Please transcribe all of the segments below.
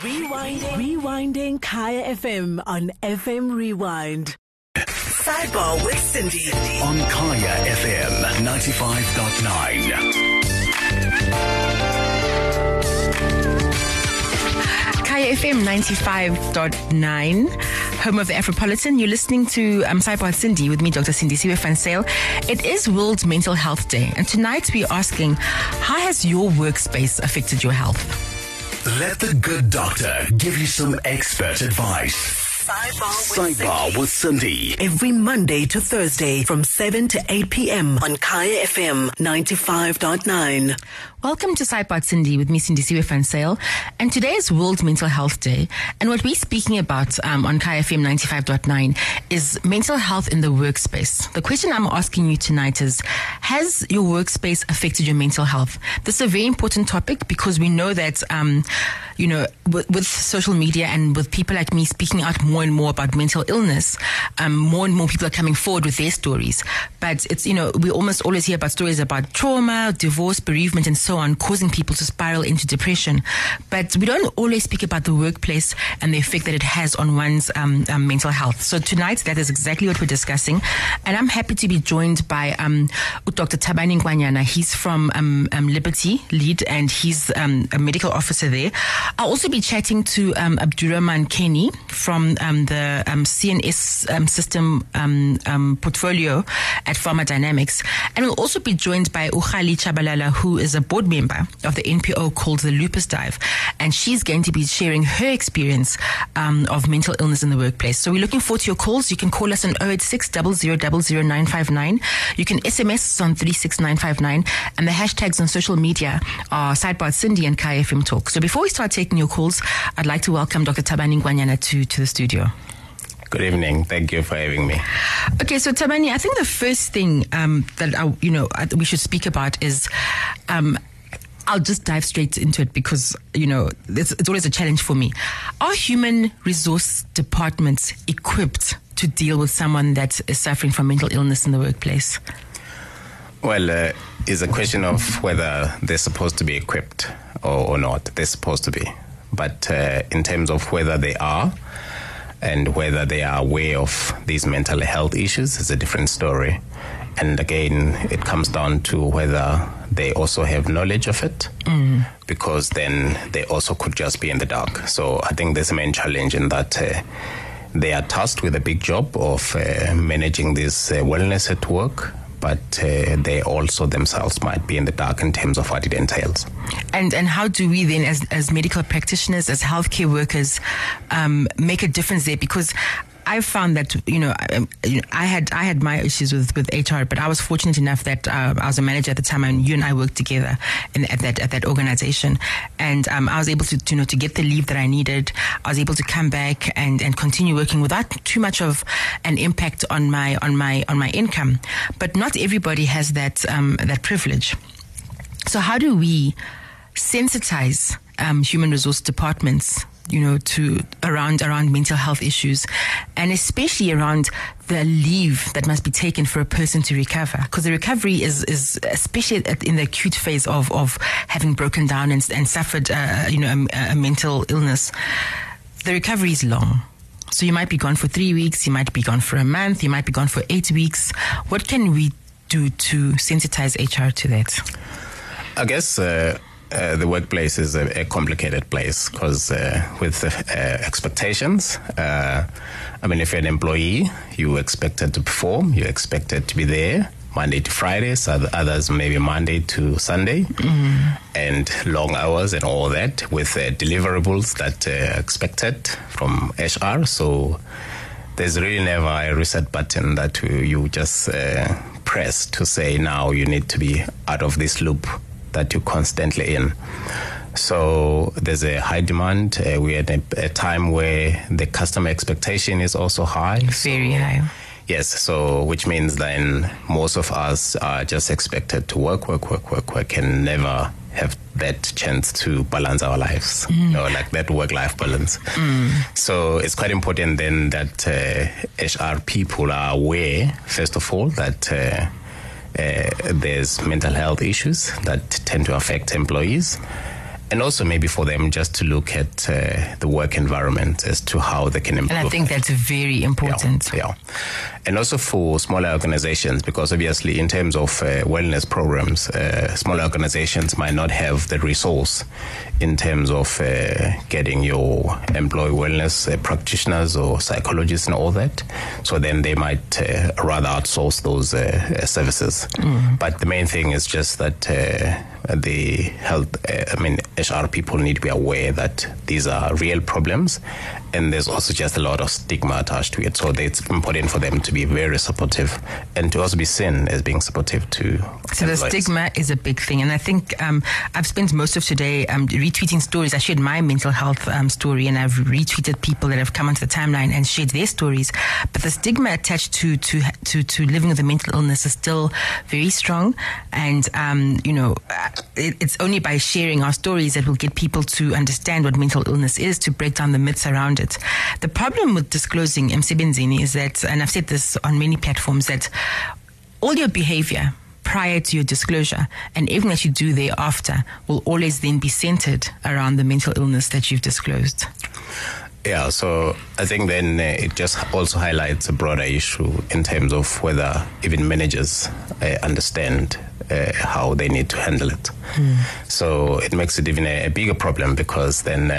Rewinding. Rewinding Kaya FM on FM Rewind. Sidebar with Sindi. on Kaya FM 95.9. Kaya FM 95.9, home of the Afropolitan. You're listening to um, Sidebar Sindi with me, Dr. Sindisiwe van Zyl. It is World Mental Health Day, and tonight we're asking, how has your workspace affected your health? Let the good doctor give you some expert advice. Sidebar with Sindi. Every Monday to Thursday from 7 to 8 p.m. on Kaya FM 95.9. Welcome to Sidebar Sindi with me, Sindisiwe van Zyl. And today is World Mental Health Day. And what we're speaking about um, on KFM 95.9 is mental health in the workspace. The question I'm asking you tonight is Has your workspace affected your mental health? This is a very important topic because we know that, um, you know, with, with social media and with people like me speaking out more and more about mental illness, um, more and more people are coming forward with their stories. But it's, you know, we almost always hear about stories about trauma, divorce, bereavement, and so on, causing people to spiral into depression. But we don't always speak about the workplace and the effect that it has on one's um, um, mental health. So tonight, that is exactly what we're discussing. And I'm happy to be joined by um, Dr. Thabani Nkwanyana. He's from um, um, Liberty Lead and he's um, a medical officer there. I'll also be chatting to um, Abdurrahman Kenny from the CNS system portfolio at Pharma Dynamics. And we'll also be joined by Ukhali Chabalala, who is a board member of the NPO called the Lupus Dive. And she's going to be sharing her experience um, of mental illness in the workplace. So we're looking forward to your calls. You can call us on 086 959 You can SMS us on 36959. And the hashtags on social media are Sidebar Sindi and Kaya FM Talk. So before we start taking your calls, I'd like to welcome Dr. Thabani Nkwanyana to, to the studio. Good evening. Thank you for having me. Okay, so Thabani, I think the first thing um, that I, you know I- we should speak about is. Um, I'll just dive straight into it because you know it's, it's always a challenge for me. Are human resource departments equipped to deal with someone that is suffering from mental illness in the workplace? Well, uh, it's a question of whether they're supposed to be equipped or, or not. They're supposed to be. But uh, in terms of whether they are and whether they are aware of these mental health issues is a different story. And again, it comes down to whether they also have knowledge of it, because then they also could just be in the dark. So I think there's a main challenge in that uh, they are tasked with a big job of uh, managing this uh, wellness at work, but uh, they also themselves might be in the dark in terms of what it entails. And and how do we then, as as medical practitioners, as healthcare workers, um, make a difference there? Because I found that you know I, I had I had my issues with, with HR, but I was fortunate enough that uh, I was a manager at the time, and you and I worked together in, at that at that organization, and um, I was able to, to you know to get the leave that I needed. I was able to come back and, and continue working without too much of an impact on my on my on my income. But not everybody has that um, that privilege. So how do we sensitize um, human resource departments, you know, to around around mental health issues, and especially around the leave that must be taken for a person to recover? Because the recovery is is especially in the acute phase of of having broken down and, and suffered, uh, you know, a, a mental illness. The recovery is long. So you might be gone for three weeks, you might be gone for a month, you might be gone for eight weeks. What can we do to sensitize HR to that? I guess uh, uh, the workplace is a, a complicated place because uh, with uh, expectations, uh, I mean, if you're an employee, you're expected to perform, you're expected to be there Monday to Friday, so others maybe Monday to Sunday, and long hours and all that with uh, deliverables that are expected from HR. So there's really never a reset button that you- you just uh, press to say now you need to be out of this loop that you're constantly in. So there's a high demand. Uh, we're at a, a time where the customer expectation is also high. Very high. Yes, so which means then most of us are just expected to work, work, work, work, work, and never have that chance to balance our lives, you know, like that work-life balance. So it's quite important then that uh, HR people are aware, first of all, that uh, Uh, there's mental health issues that tend to affect employees. And also maybe for them just to look at uh, the work environment as to how they can improve. And I think that's very important. Yeah, yeah. and also for smaller organizations because obviously in terms of uh, wellness programs, uh, smaller organizations might not have the resource in terms of uh, getting your employee wellness uh, practitioners or psychologists and all that. So then they might uh, rather outsource those services. Mm. But the main thing is just that the health, I mean, HR people need to be aware that these are real problems and there's also just a lot of stigma attached to it. So it's important for them to be very supportive and to also be seen as being supportive to. So employees. the stigma is a big thing, and I think um, I've spent most of today um, retweeting stories. I shared my mental health um, story, and I've retweeted people that have come onto the timeline and shared their stories. But the stigma attached to to to, to living with a mental illness is still very strong, and um, you know, it's only by sharing our stories that we'll get people to understand what mental illness is, to break down the myths around it. The problem with disclosing Msebenzini is that, and I've said this on many platforms, that all your behavior prior to your disclosure and everything that you do thereafter will always then be centered around the mental illness that you've disclosed. Yeah, so I think then uh, it just also highlights a broader issue in terms of whether even managers uh, understand uh, how they need to handle it. Mm. So it makes it even a, a bigger problem because then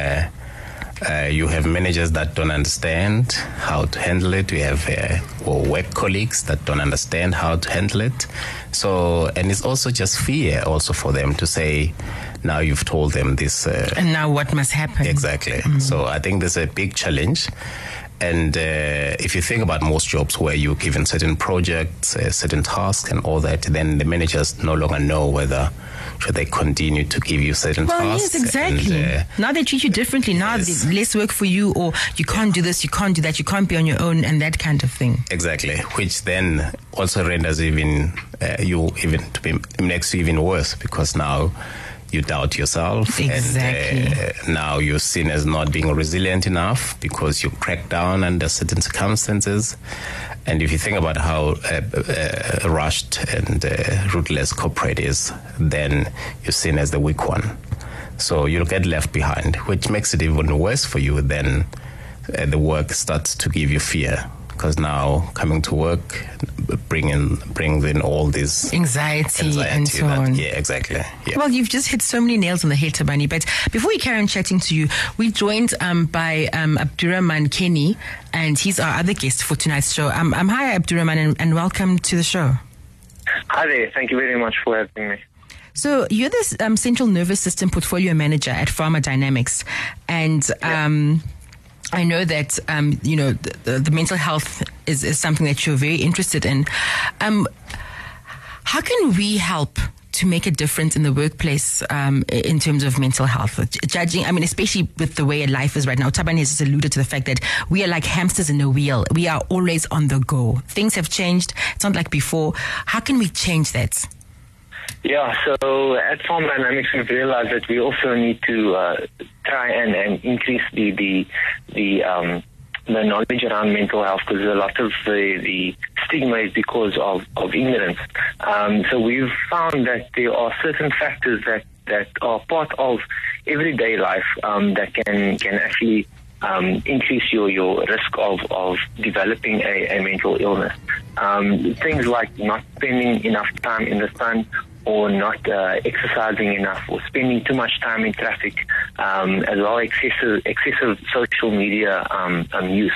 uh, you have managers that don't understand how to handle it. We have uh, work colleagues that don't understand how to handle it. So, and it's also just fear also for them to say, now you've told them this. Uh, and now what must happen? Exactly. Mm-hmm. So I think there's a big challenge. And uh, if you think about most jobs where you're given certain projects, uh, certain tasks, and all that, then the managers no longer know whether should they continue to give you certain well, tasks. yes, exactly. And, uh, now they treat you differently. Now yes. less work for you, or you can't do this, you can't do that, you can't be on your own, and that kind of thing. Exactly, which then also renders even uh, you even to be next to even worse because now you doubt yourself. Exactly. And uh, now you're seen as not being resilient enough because you crack down under certain circumstances. And if you think about how uh, uh, rushed and uh, ruthless corporate is, then you're seen as the weak one. So you'll get left behind, which makes it even worse for you. Then uh, the work starts to give you fear because now coming to work bringing brings in all this anxiety, anxiety and so that, on. Yeah, exactly. Yeah. Well, you've just hit so many nails on the head, Thabani. But before we carry on chatting to you, we're joined um, by um, Abdurrahman Kenny, and he's our other guest for tonight's show. Um, um, hi, Abdurrahman, and, and welcome to the show. Hi there. Thank you very much for having me. So you're the um, central nervous system portfolio manager at Pharma Dynamics, and um, I know that um, you know the, the, mental health is, is something that you're very interested in. Um, how can we help to make a difference in the workplace um, in terms of mental health? Judging, I mean, especially with the way life is right now. Taban has alluded to the fact that we are like hamsters in a wheel. We are always on the go. Things have changed. It's not like before. How can we change that? Yeah, so at Pharma Dynamics, we've realized that we also need to uh, try and, and increase the the the um, the knowledge around mental health because a lot of the, the stigma is because of, of ignorance. Um, so we've found that there are certain factors that, that are part of everyday life um, that can can actually um, increase your, your risk of, of developing a, a mental illness. Um, things like not spending enough time in the sun or not uh, exercising enough or spending too much time in traffic, um, as well excessive, excessive social media um, um, use.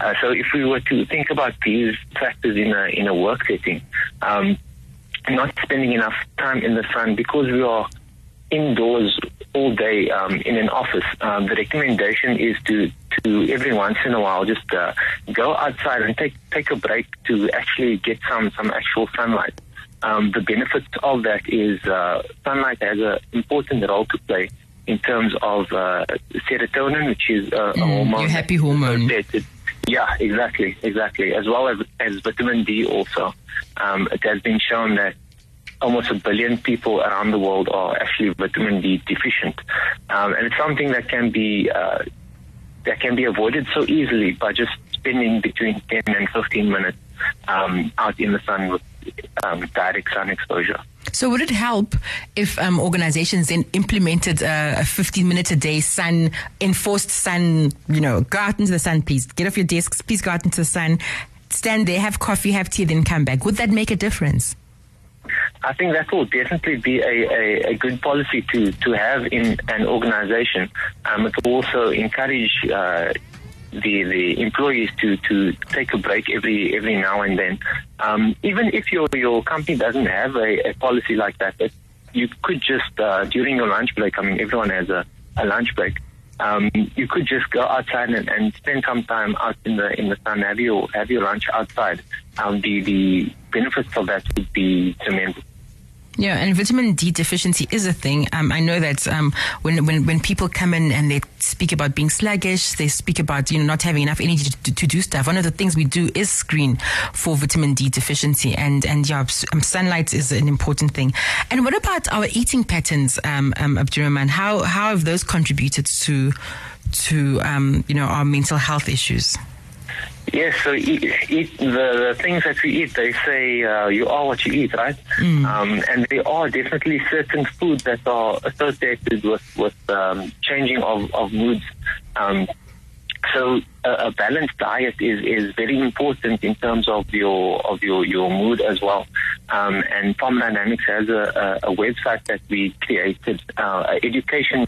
Uh, so if we were to think about these factors in a, in a work setting, um, not spending enough time in the sun because we are indoors all day um, in an office, um, the recommendation is to to every once in a while just uh, go outside and take take a break to actually get some some actual sunlight. Um, the benefit of that is uh, sunlight has an important role to play in terms of uh, serotonin, which is uh, mm, a hormone. Your happy hormone. Yeah, exactly, exactly. As well as, as vitamin D also. Um, it has been shown that almost a billion people around the world are actually vitamin D deficient. Um, and it's something that can be uh, that can be avoided so easily by just spending between 10 and 15 minutes um, out in the sun with um, direct sun exposure. So would it help if um, organizations then implemented uh, a 15 minute a day sun, enforced sun, you know, go out into the sun, please. Get off your desks, please go out into the sun, stand there, have coffee, have tea, then come back. Would that make a difference? I think that will definitely be a, a, a, good policy to, to have in an organization. Um, it will also encourage uh, the the employees to, to take a break every every now and then. Um, even if your your company doesn't have a, a policy like that, you could just uh, during your lunch break. I mean, everyone has a, a lunch break. Um, you could just go outside and, and, spend some time out in the in the sun. Have your have your lunch outside. Um, the the benefits of that would be tremendous. Yeah, and vitamin D deficiency is a thing. Um, I know that um, when, when when people come in and they speak about being sluggish, they speak about you know not having enough energy to, to do stuff. One of the things we do is screen for vitamin D deficiency, and and yeah, um, sunlight is an important thing. And what about our eating patterns, um, um, Abdurrahman? How how have those contributed to to um, you know our mental health issues? Yes, so eat, eat the, the, things that we eat, they say uh, you are what you eat, right? Mm. Um, and there are definitely certain foods that are associated with, with um, changing of, of moods. Um, so a, a, balanced diet is, is very important in terms of your of your, your mood as well. Um, and Pharma Dynamics has a, a, a, website that we created, uh, education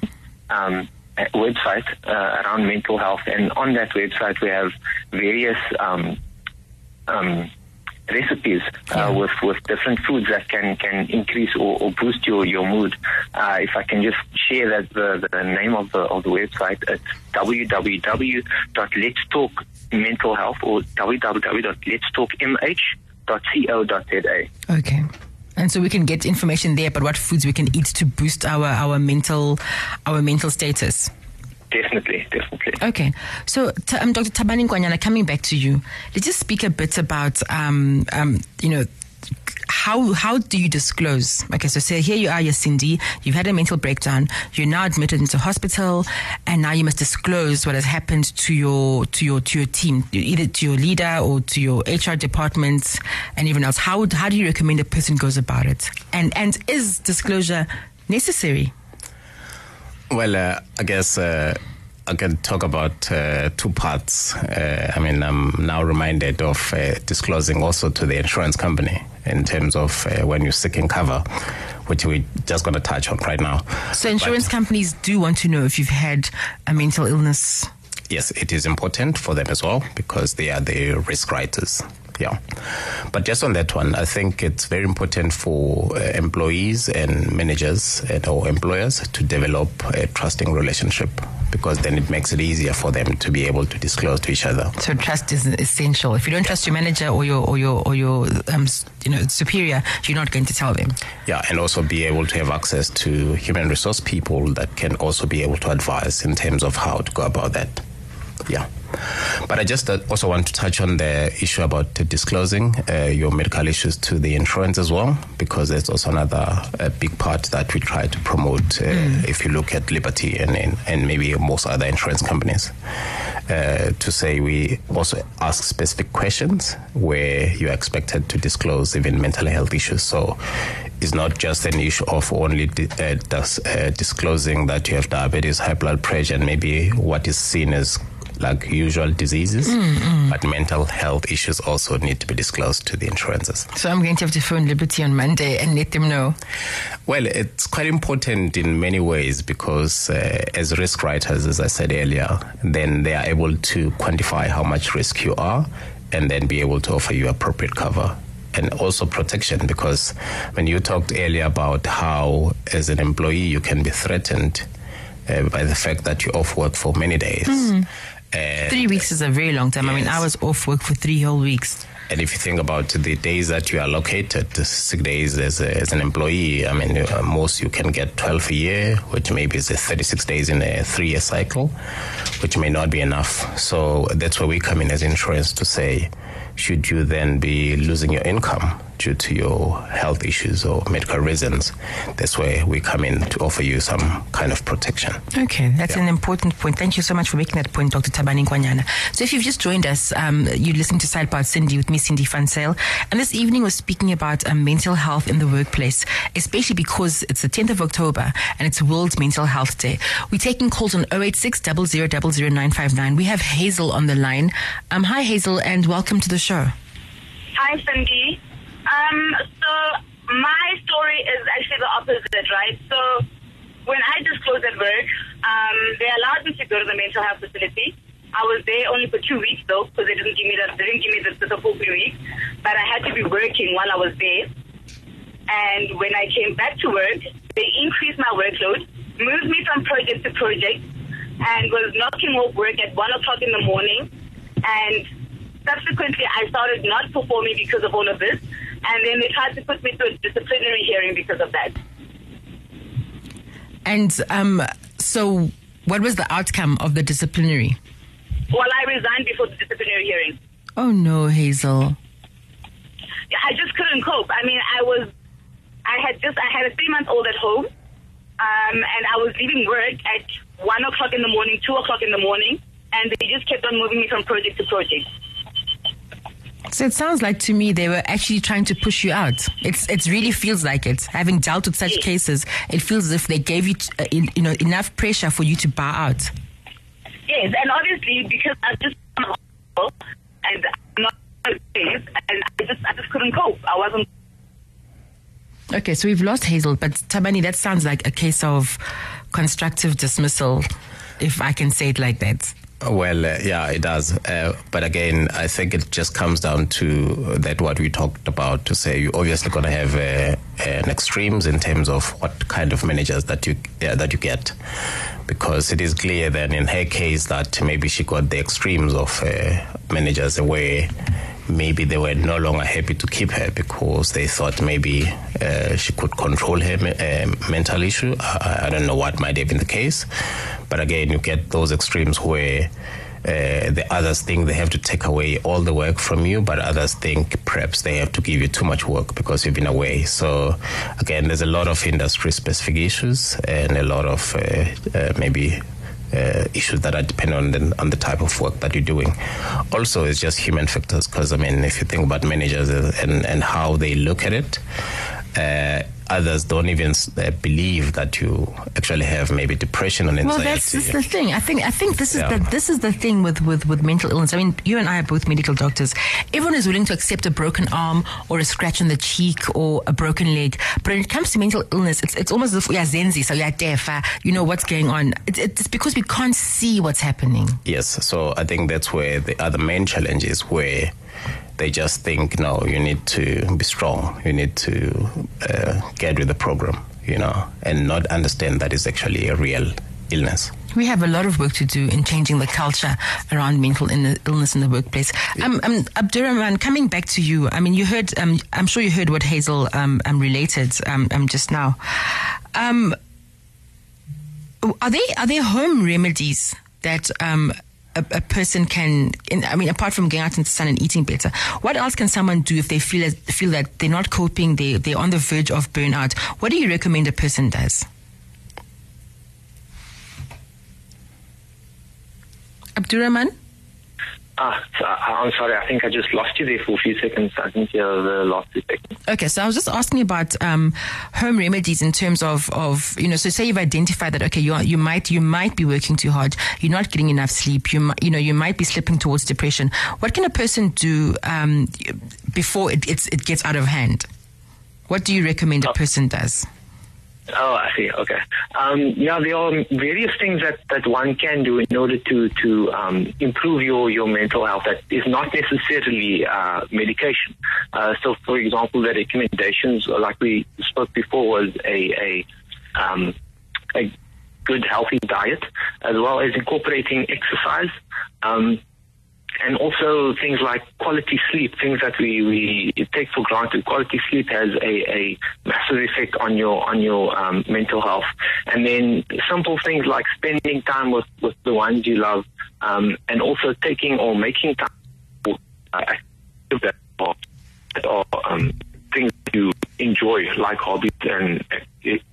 um, website uh, around mental health, and on that website we have various um, um, recipes uh, with with different foods that can can increase or, or boost your your mood. Uh, if I can just share that the, the name of the of the website, it's www.letstalkmentalhealth or www.letstalkmh.co.za. Okay. And so we can get information there about what foods we can eat to boost our, our mental our mental status. Definitely, definitely. Okay. So, um, Dr. Thabani Nkwanyana, coming back to you, let's just speak a bit about, um, um, you know, how how do you disclose? Okay, so say here you are, you're Sindi. You've had a mental breakdown. You're now admitted into hospital, and now you must disclose what has happened to your to your to your team, either to your leader or to your HR department, and even else. How how do you recommend a person goes about it? And and is disclosure necessary? Well, uh, I guess. Uh I can talk about uh, two parts. Uh, I mean, I'm now reminded of uh, disclosing also to the insurance company in terms of uh, when you're seeking cover, which we're just going to touch on right now. So, insurance but, companies do want to know if you've had a mental illness. Yes, it is important for them as well because they are the risk writers. Yeah. But just on that one, I think it's very important for uh, employees and managers and or employers to develop a trusting relationship because then it makes it easier for them to be able to disclose to each other. So trust is essential. If you don't trust your manager or your or your or your um, you know superior, you're not going to tell them. Yeah, and also be able to have access to human resource people that can also be able to advise in terms of how to go about that. Yeah. But I just uh, also want to touch on the issue about disclosing uh, your medical issues to the insurance as well, because there's also another uh, big part that we try to promote uh, mm. if you look at Liberty and, and, and maybe most other insurance companies. Uh, to say we also ask specific questions where you're expected to disclose even mental health issues. So it's not just an issue of only di- uh, dis- disclosing that you have diabetes, high blood pressure, and maybe what is seen as like usual diseases, mm, mm. but mental health issues also need to be disclosed to the insurances. So I'm going to have to phone Liberty on Monday and let them know. Well, it's quite important in many ways because uh, as risk writers, as I said earlier, then they are able to quantify how much risk you are and then be able to offer you appropriate cover and also protection because when you talked earlier about how as an employee you can be threatened uh, by the fact that you're off work for many days. Mm. And three weeks is a very long time. Yes. I mean, I was off work for three whole weeks. And if you think about the days that you are allocated, the sick days as, a, as an employee, I mean, uh, most you can get 12 a year, which maybe is 36 days in a three year cycle, which may not be enough. So that's where we come in as insurance to say, should you then be losing your income due to your health issues or medical reasons, that's where we come in to offer you some kind of protection. Okay, that's Yeah. an important point. Thank you so much for making that point, Dr. Thabani Nkwanyana. So if you've just joined us, um, you listening to Sidebar Sindi with me, Sindi van Zyl. And this evening we're speaking about um, mental health in the workplace, especially because it's the 10th of October and it's World Mental Health Day. We're taking calls on 086 00959. We have Hazel on the line. Um, hi, Hazel, and welcome to the show. Hi, Sindi. Um, so my story is actually the opposite, right? So when I disclosed at work, um, they allowed me to go to the mental health facility. I was there only for two weeks though, because they didn't give me the they didn't give me the, the full three weeks. But I had to be working while I was there. And when I came back to work, they increased my workload, moved me from project to project, and was knocking off work at one o'clock in the morning. And subsequently, I started not performing because of all of this. And then they tried to put me through a disciplinary hearing because of that. And um, so, what was the outcome of the disciplinary? Well, I resigned before the disciplinary hearing. Oh no, Hazel. I just couldn't cope. I mean, I was, I had just, I had a three month old at home, um, and I was leaving work at one o'clock in the morning, two o'clock in the morning, and they just kept on moving me from project to project. So it sounds like to me they were actually trying to push you out. It's it really feels like it. Having dealt with such Yes. cases, it feels as if they gave you uh, in, you know enough pressure for you to bow out. Yes, and obviously because I just and I'm not and I just, I just couldn't cope. I wasn't. Okay, so we've lost Hazel, but Thabani, that sounds like a case of constructive dismissal, if I can say it like that. Well, uh, yeah, it does. Uh, but again, I think it just comes down to that what we talked about to say you're obviously going to have uh, an extremes in terms of what kind of managers that you that you get, because it is clear then in her case that maybe she got the extremes of uh, managers where maybe they were no longer happy to keep her because they thought maybe uh, she could control her uh, mental issue. I, I don't know what might have been the case, but again, you get those extremes where. Uh, the others think they have to take away all the work from you, but others think perhaps they have to give you too much work because you've been away. So, again, there's a lot of industry specific issues and a lot of uh, uh, maybe uh, issues that are dependent on the, on the type of work that you're doing. Also, it's just human factors because I mean, if you think about managers and, and how they look at it, uh, others don't even uh, believe that you actually have maybe depression and anxiety. Well, that's, that's the thing. I think I think this is Yeah. the this is the thing with, with, with mental illness. I mean, you and I are both medical doctors. Everyone is willing to accept a broken arm or a scratch on the cheek or a broken leg, but when it comes to mental illness, it's it's almost as if we are zenzi, so you're deaf. Uh, you know what's going on. It's, it's because we can't see what's happening. Yes, so I think that's where the other main challenge is where they just think, no, you need to be strong, you need to uh, get with the program, you know, and not understand that it's actually a real illness. We have a lot of work to do in changing the culture around mental illness in the workplace. Um, um, Abdurrahman, coming back to you, I mean, you heard, um, I'm sure you heard what Hazel um, um, related um, um, just now. Um, are they are there home remedies that um, a, a person can? In, I mean, apart from going out into the sun and eating better, what else can someone do if they feel as, feel that they're not coping, they they're on the verge of burnout? What do you recommend a person does? Abdurrahman? Ah, I'm sorry. I think I just lost you there for a few seconds. I didn't hear the last two seconds. Okay, so I was just asking about um, home remedies in terms of, of you know, so say you've identified that okay, you are, you might you might be working too hard, you're not getting enough sleep, you might, you know you might be slipping towards depression. What can a person do um, before it it's, it gets out of hand? What do you recommend a person does? Oh, I see. Okay. Um, yeah, there are various things that, that one can do in order to to um, improve your, your mental health. That is not necessarily uh, medication. Uh, so, for example, the recommendations, like we spoke before, was a a, um, a good healthy diet, as well as incorporating exercise. And also things like quality sleep, things that we, we take for granted. Quality sleep has a, a massive effect on your on your um, mental health. And then simple things like spending time with, with the ones you love, um, and also taking or making time for uh, that um, things you enjoy, like hobbies and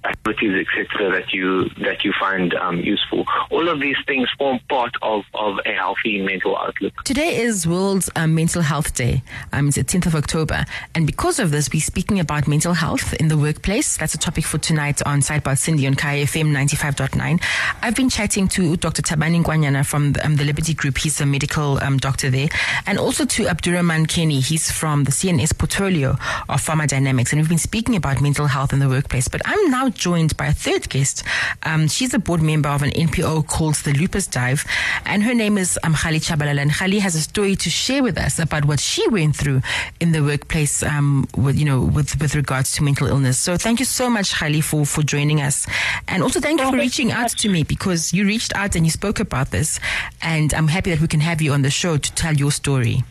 activities, etc., that you that you find um, useful. All of these things form part of, of a healthy mental outlook. Today is World um, Mental Health Day. Um, it's the 10th of October, and because of this, we're speaking about mental health in the workplace. That's a topic for tonight on Sidebar Sindi on Kaya FM 95.9. I've been chatting to Dr. Thabani Nkwanyana from the, um, the Liberty Group. He's a medical um, doctor there, and also to Abdurrahman Kenny. He's from the CNS portfolio of Pharma Dynamics, and we've been speaking about mental health in the workplace. But I'm now joined by a third guest. Um, she's a board member of an NPO called the Lupus Dive, and her name is um, Kgali Chabalala. And Kgali has a story to share with us about what she went through in the workplace, um, with you know, with with regards to mental illness. So thank you so much, Kgali, for for joining us, and also thank you for reaching out to me because you reached out and you spoke about this, and I'm happy that we can have you on the show to tell your story.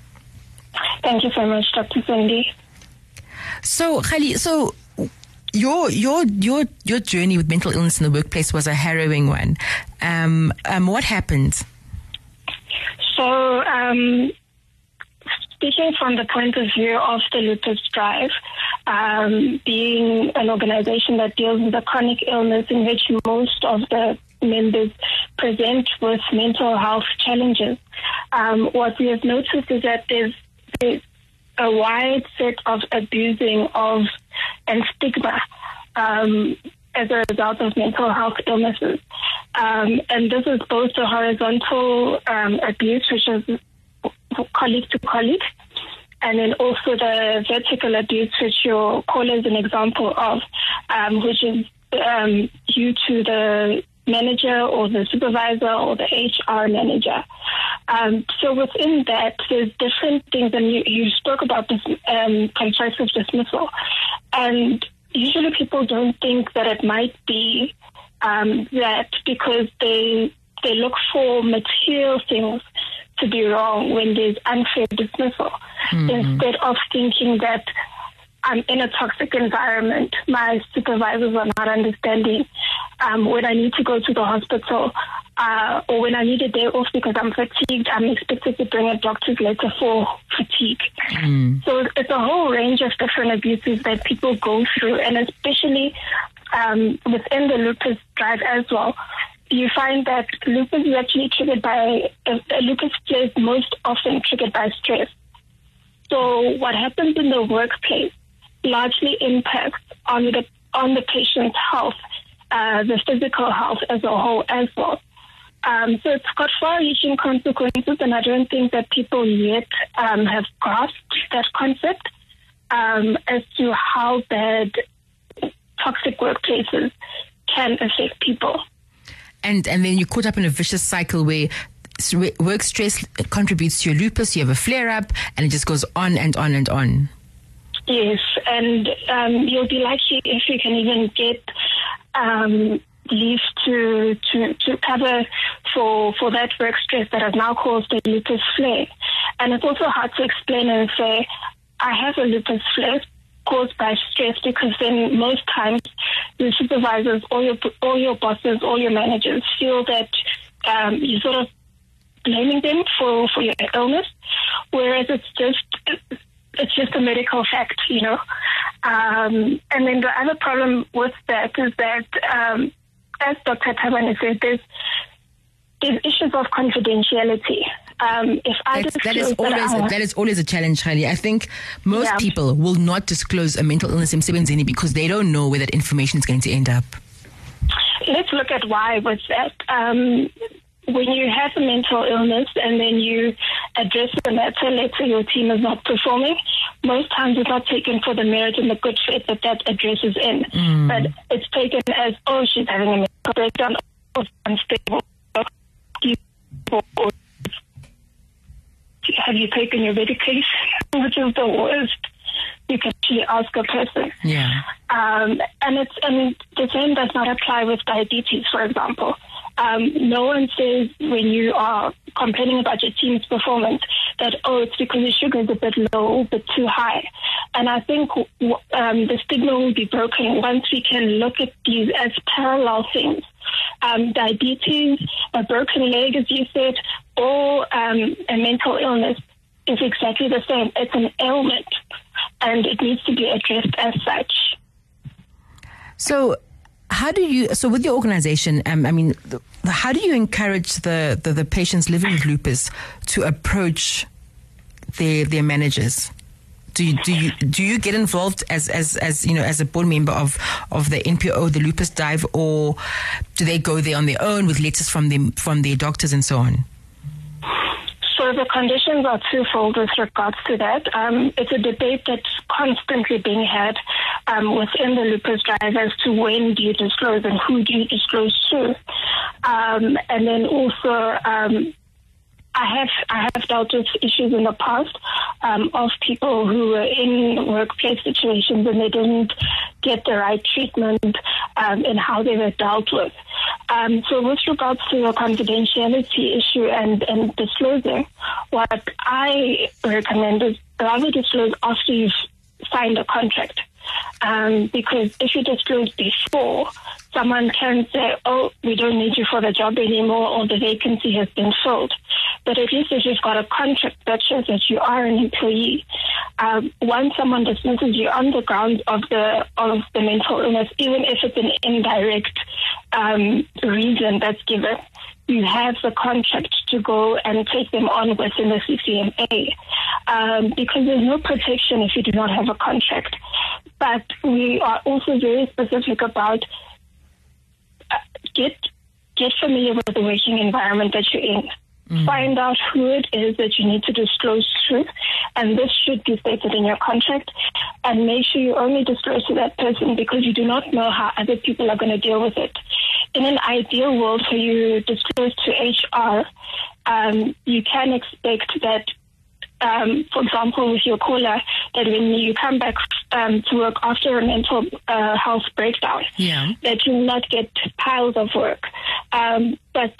Thank you so much, Dr. Sindi. So, Kgali, so your your your your journey with mental illness in the workplace was a harrowing one. Um, um, what happened? So, um, speaking from the point of view of the Lupus Drive, um, being an organization that deals with a chronic illness in which most of the members present with mental health challenges, um, what we have noticed is that there's, there's a wide set of abusing of and stigma um, as a result of mental health illnesses. Um, and this is both the horizontal um, abuse, which is colleague to colleague, and then also the vertical abuse, which your caller is an example of, um, which is um, due to the manager or the supervisor or the HR manager. Um, so within that, there's different things, and you, you spoke about this um, constructive dismissal, and usually people don't think that it might be um, that because they they look for material things to be wrong when there's unfair dismissal, mm-hmm. instead of thinking that I'm in a toxic environment. My supervisors are not understanding um, when I need to go to the hospital uh, or when I need a day off because I'm fatigued. I'm expected to bring a doctor's letter for fatigue. Mm. So it's a whole range of different abuses that people go through, and especially um, within the lupus drive as well. You find that lupus is actually triggered by uh, lupus is most often triggered by stress. So what happens in the workplace largely impacts on the on the patient's health, uh, the physical health as a whole as well. Um, so it's got far-reaching consequences, and I don't think that people yet um, have grasped that concept um, as to how bad toxic workplaces can affect people. And and then you're caught up in a vicious cycle where work stress contributes to your lupus. You have a flare up, and it just goes on and on and on. Yes, and um, you'll be lucky if you can even get um, leave to, to, to cover for, for that work stress that has now caused a lupus flare. And it's also hard to explain and say, I have a lupus flare caused by stress because then most times your supervisors or your, or your bosses or your managers feel that um, you sort of blaming them for, for your illness, whereas it's just it's just a medical fact, you know. Um, and then the other problem with that is that, um, as Dr. Thabani said, there's, there's issues of confidentiality. Um, if I that, that is always that, that is always a challenge, Kgali. I think most yeah. people will not disclose a mental illness in because they don't know where that information is going to end up. Let's look at why was that. Um, when you have a mental illness and then you address the matter, let's say your team is not performing, most times it's not taken for the merit and the good faith that that address is in. Mm. But it's taken as, oh, she's having a mental breakdown, or unstable, have you taken your medication, which is the worst you can actually ask a person. Yeah. Um, and it's and the same does not apply with diabetes, for example. Um, no one says when you are complaining about your team's performance that, oh, it's because your sugar is a bit low, a bit too high. And I think um, the stigma will be broken once we can look at these as parallel things. Um, diabetes, a broken leg, as you said, or um, a mental illness is exactly the same. It's an ailment. and it needs to be addressed as such. So, how do you? So, with your organization, um, I mean, the, how do you encourage the, the, the patients living with lupus to approach their their managers? Do you, do you do you get involved as, as, as you know as a board member of, of the NPO, the Lupus dive or do they go there on their own with letters from them from their doctors and so on? The conditions are twofold with regards to that. Um, it's a debate that's constantly being had um, within the lupus drive as to when do you disclose and who do you disclose to. Um, and then also um, I have I have dealt with issues in the past um, of people who were in workplace situations and they didn't get the right treatment um, how they were dealt with. Um, so with regards to your confidentiality issue and, and disclosing, what I recommend is rather disclose after you've signed a contract. Um, because if you disclose before, someone can say, oh, we don't need you for the job anymore or the vacancy has been filled. But at least if you've got a contract that shows that you are an employee, um, once someone dismisses you on the grounds of the of the mental illness, even if it's an indirect um, reason that's given, you have the contract to go and take them on within the CCMA um, because there's no protection if you do not have a contract. But we are also very specific about uh, get get familiar with the working environment that you're in. Mm-hmm. Find out who it is that you need to disclose to, and this should be stated in your contract. And make sure you only disclose to that person because you do not know how other people are going to deal with it. In an ideal world, for you disclose to HR, um, you can expect that um, for example, with your caller, that when you come back um, to work after a mental uh, health breakdown, yeah. that you will not get piles of work. Um, but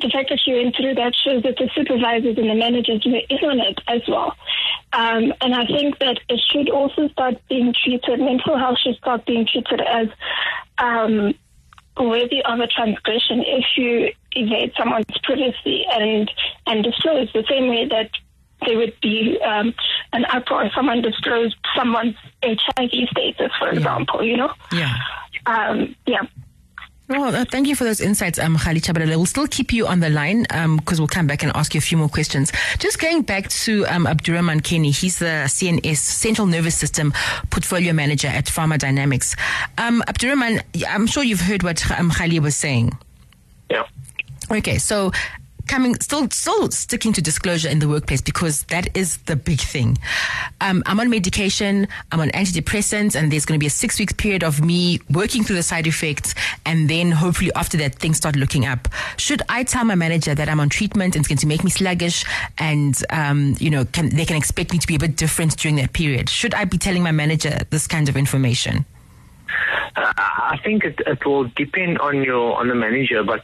the fact that you went through that shows that the supervisors and the managers were in on it as well. Um, and I think that it should also start being treated, mental health should start being treated as um, worthy of a transgression if you evade someone's privacy and, and disclose the same way that there would be um, an uproar if someone disclosed someone's HIV status, for Yeah. example, you know? Yeah. Um, yeah. Well, uh, thank you for those insights, um, Kgali Chabalala. We'll still keep you on the line because we'll come back and ask you a few more questions. Just going back to um, Abdurrahman Kenny, he's the CNS Central Nervous System Portfolio Manager at Pharma Dynamics. Um, Abdurrahman, I'm sure you've heard what um, Kgali was saying. Yeah. Okay, so coming still still sticking to disclosure in the workplace because that is the big thing. Um, I'm on medication, I'm on antidepressants, and there's going to be a six weeks period of me working through the side effects, and then hopefully after that things start looking up. Should I tell my manager that I'm on treatment and it's going to make me sluggish, and um, you know can, they can expect me to be a bit different during that period? Should I be telling my manager this kind of information? Uh, I think it, it will depend on your on the manager, but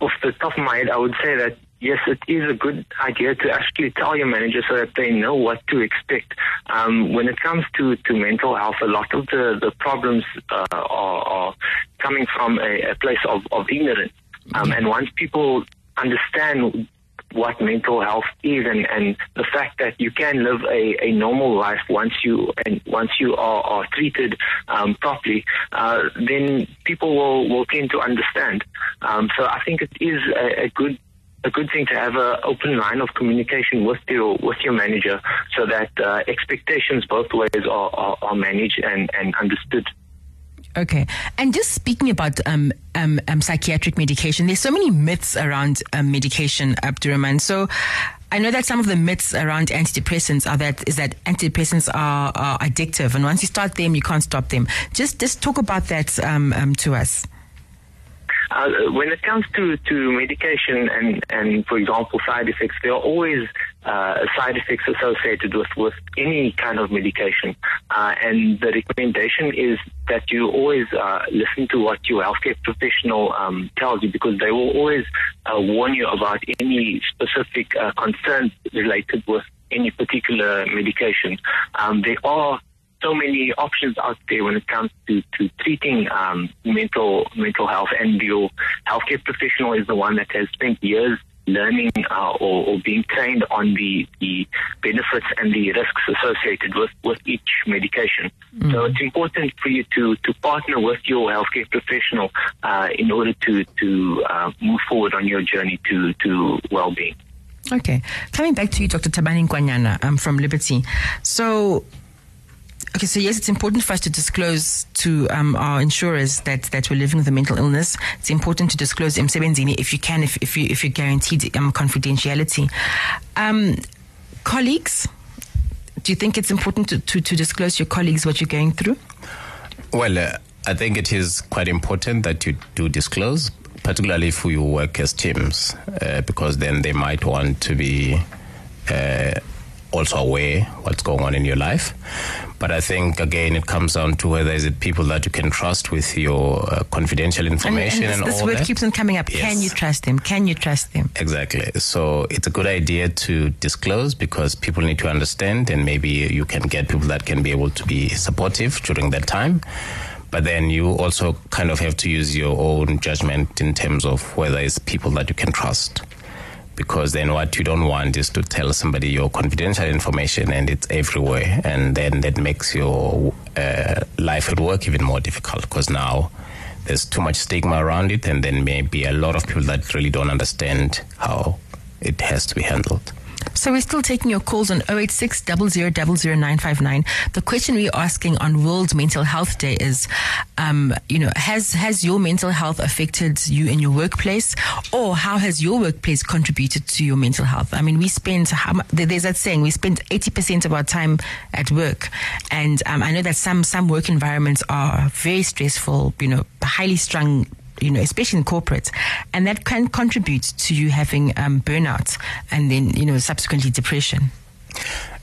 off the top of my head, I would say that yes, it is a good idea to actually tell your manager so that they know what to expect. Um, when it comes to, to mental health, a lot of the the problems uh, are, are coming from a, a place of, of ignorance, um, and once people understand what mental health is and, and the fact that you can live a, a normal life once you and once you are, are treated um, properly, uh, then people will, will tend to understand. Um, so I think it is a, a good a good thing to have an open line of communication with your with your manager so that uh, expectations both ways are, are, are managed and, and understood. Okay. And just speaking about um, um, um, psychiatric medication, there's so many myths around um, medication, Abdurrahman. So I know that some of the myths around antidepressants are that is that antidepressants are, are addictive, and once you start them, you can't stop them. Just just talk about that um, um, to us. Uh, when it comes to, to medication and, and, for example, side effects, there are always uh, side effects associated with, with any kind of medication. Uh, and the recommendation is that you always uh, listen to what your healthcare professional um, tells you because they will always uh, warn you about any specific uh, concerns related with any particular medication. Um, there are so many options out there when it comes to, to treating um, mental mental health, and your healthcare professional is the one that has spent years learning uh, or, or, being trained on the, the benefits and the risks associated with, with each medication. Mm. So it's important for you to, to partner with your healthcare professional uh, in order to, to uh, move forward on your journey to, to well-being. Okay. Coming back to you, Dr. Thabani Nkwanyana um, from Liberty. So Okay, so yes, it's important for us to disclose to um, our insurers that, that we're living with a mental illness. It's important to disclose emsebenzini if you can, if, if, you, if you're guaranteed um, confidentiality. Um, colleagues, do you think it's important to, to, to, disclose your colleagues what you're going through? Well, uh, I think it is quite important that you do disclose, particularly if you work as teams, uh, because then they might want to be uh, also aware what's going on in your life. But I think again, it comes down to whether is it people that you can trust with your uh, confidential information and, and, this, and this all word that. keeps on coming up. Yes. Can you trust them? Can you trust them? Exactly. So it's a good idea to disclose because people need to understand, and maybe you can get people that can be able to be supportive during that time. But then you also kind of have to use your own judgment in terms of whether it's people that you can trust because then what you don't want is to tell somebody your confidential information and it's everywhere. And then that makes your uh, life at work even more difficult because now there's too much stigma around it. And then maybe a lot of people that really don't understand how it has to be handled so we're still taking your calls on 086 00959. The question we're asking on World Mental Health Day is, um, you know, has has your mental health affected you in your workplace, or how has your workplace contributed to your mental health? I mean, we spend there's that saying we spend 80% of our time at work, and um, I know that some some work environments are very stressful, you know, highly strung you know, especially in corporate, and that can contribute to you having um, burnout and then, you know, subsequently depression.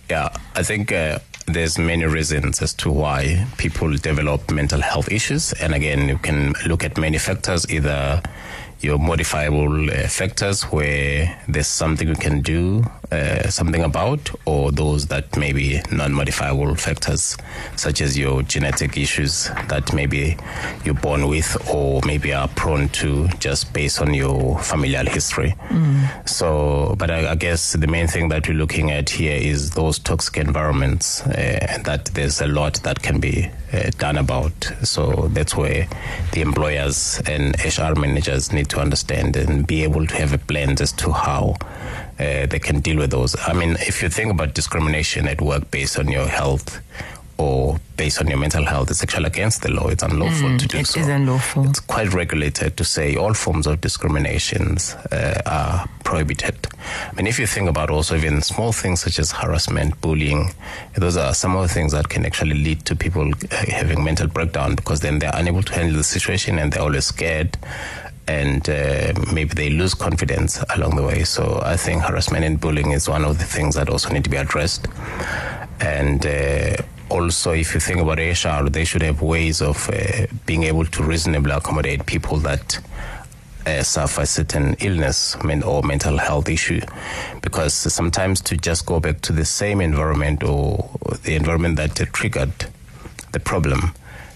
Yeah, I think uh, there's many reasons as to why people develop mental health issues, and again, you can look at many factors, either your modifiable uh, factors where there's something you can do uh, something about, or those that may be non-modifiable factors, such as your genetic issues that maybe you're born with, or maybe are prone to just based on your familial history. Mm. So, but I, I, guess the main thing that we're looking at here is those toxic environments uh, that there's a lot that can be uh, done about. So that's where the employers and HR managers need to understand and be able to have a plan as to how uh, they can deal with those. I mean, if you think about discrimination at work based on your health or based on your mental health, it's actually against the law. It's unlawful mm, to do it so. It is unlawful. It's quite regulated to say all forms of discriminations uh, are prohibited. I mean, if you think about also even small things such as harassment, bullying, those are some of the things that can actually lead to people uh, having mental breakdown because then they're unable to handle the situation and they're always scared and uh, maybe they lose confidence along the way. So I think harassment and bullying is one of the things that also need to be addressed. And uh, also, if you think about HR, they should have ways of uh, being able to reasonably accommodate people that uh, suffer certain illness or mental health issue, because sometimes to just go back to the same environment or the environment that triggered the problem,